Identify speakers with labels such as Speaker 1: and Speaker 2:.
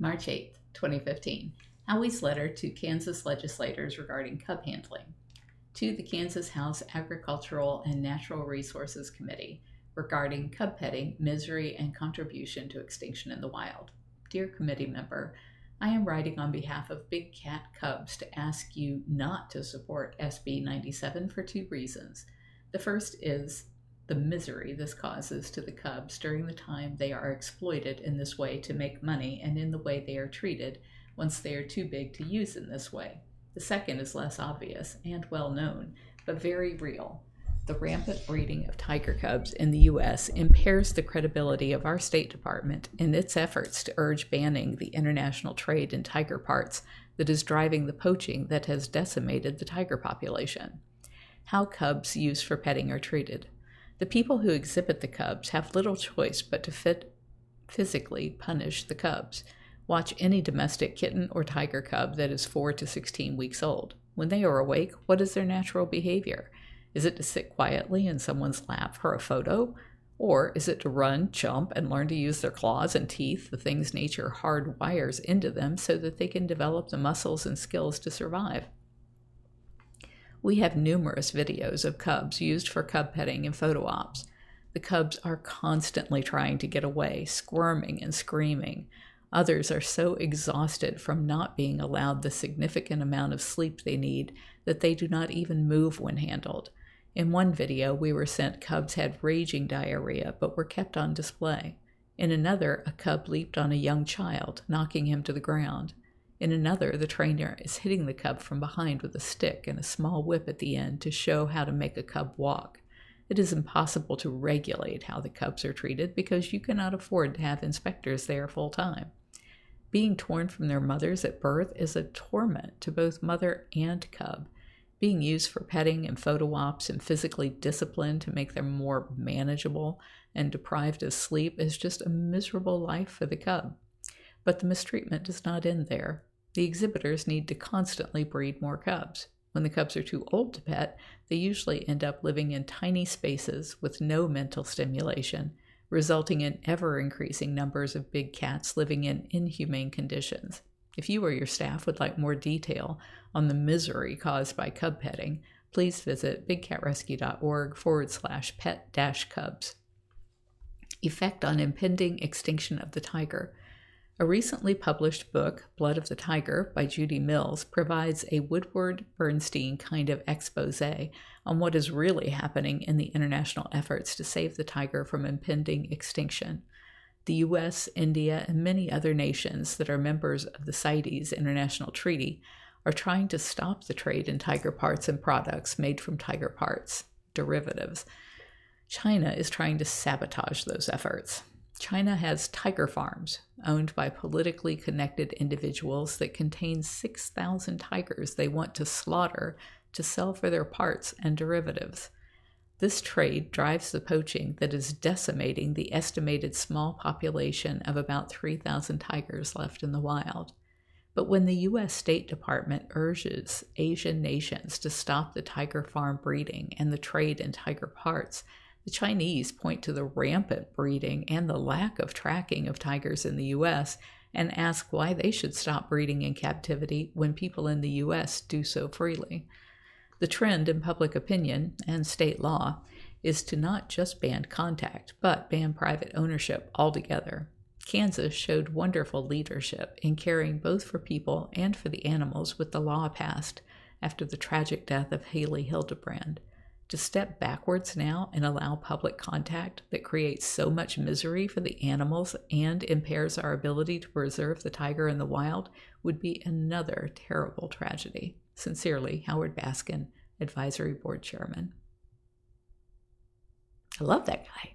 Speaker 1: March 8, 2015. Howie's letter to Kansas legislators regarding cub handling. To the Kansas House Agricultural and Natural Resources Committee regarding cub petting, misery, and contribution to extinction in the wild. Dear committee member, I am writing on behalf of Big Cat Cubs to ask you not to support SB 97 for two reasons. The first is the misery this causes to the cubs during the time they are exploited in this way to make money and in the way they are treated once they are too big to use in this way. The second is less obvious and well known, but very real. The rampant breeding of tiger cubs in the U.S. impairs the credibility of our State Department in its efforts to urge banning the international trade in tiger parts that is driving the poaching that has decimated the tiger population. How cubs used for petting are treated. The people who exhibit the cubs have little choice but to fit, physically punish the cubs. Watch any domestic kitten or tiger cub that is 4 to 16 weeks old. When they are awake, what is their natural behavior? Is it to sit quietly in someone's lap for a photo? Or is it to run, jump, and learn to use their claws and teeth, the things nature hardwires into them, so that they can develop the muscles and skills to survive? We have numerous videos of cubs used for cub petting and photo ops. The cubs are constantly trying to get away, squirming and screaming. Others are so exhausted from not being allowed the significant amount of sleep they need that they do not even move when handled. In one video, we were sent cubs had raging diarrhea but were kept on display. In another, a cub leaped on a young child, knocking him to the ground. In another, the trainer is hitting the cub from behind with a stick and a small whip at the end to show how to make a cub walk. It is impossible to regulate how the cubs are treated because you cannot afford to have inspectors there full time. Being torn from their mothers at birth is a torment to both mother and cub. Being used for petting and photo ops and physically disciplined to make them more manageable and deprived of sleep is just a miserable life for the cub. But the mistreatment does not end there. The exhibitors need to constantly breed more cubs. When the cubs are too old to pet, they usually end up living in tiny spaces with no mental stimulation, resulting in ever increasing numbers of big cats living in inhumane conditions. If you or your staff would like more detail on the misery caused by cub petting, please visit bigcatrescue.org forward slash pet dash cubs. Effect on impending extinction of the tiger. A recently published book, Blood of the Tiger, by Judy Mills, provides a Woodward Bernstein kind of expose on what is really happening in the international efforts to save the tiger from impending extinction. The US, India, and many other nations that are members of the CITES International Treaty are trying to stop the trade in tiger parts and products made from tiger parts, derivatives. China is trying to sabotage those efforts. China has tiger farms owned by politically connected individuals that contain 6,000 tigers they want to slaughter to sell for their parts and derivatives. This trade drives the poaching that is decimating the estimated small population of about 3,000 tigers left in the wild. But when the U.S. State Department urges Asian nations to stop the tiger farm breeding and the trade in tiger parts, the Chinese point to the rampant breeding and the lack of tracking of tigers in the U.S. and ask why they should stop breeding in captivity when people in the U.S. do so freely. The trend in public opinion and state law is to not just ban contact, but ban private ownership altogether. Kansas showed wonderful leadership in caring both for people and for the animals with the law passed after the tragic death of Haley Hilderbrand to step backwards now and allow public contact that creates so much misery for the animals and impairs our ability to preserve the tiger in the wild would be another terrible tragedy. Sincerely, Howard Baskin, Advisory Board Chairman. I love that guy.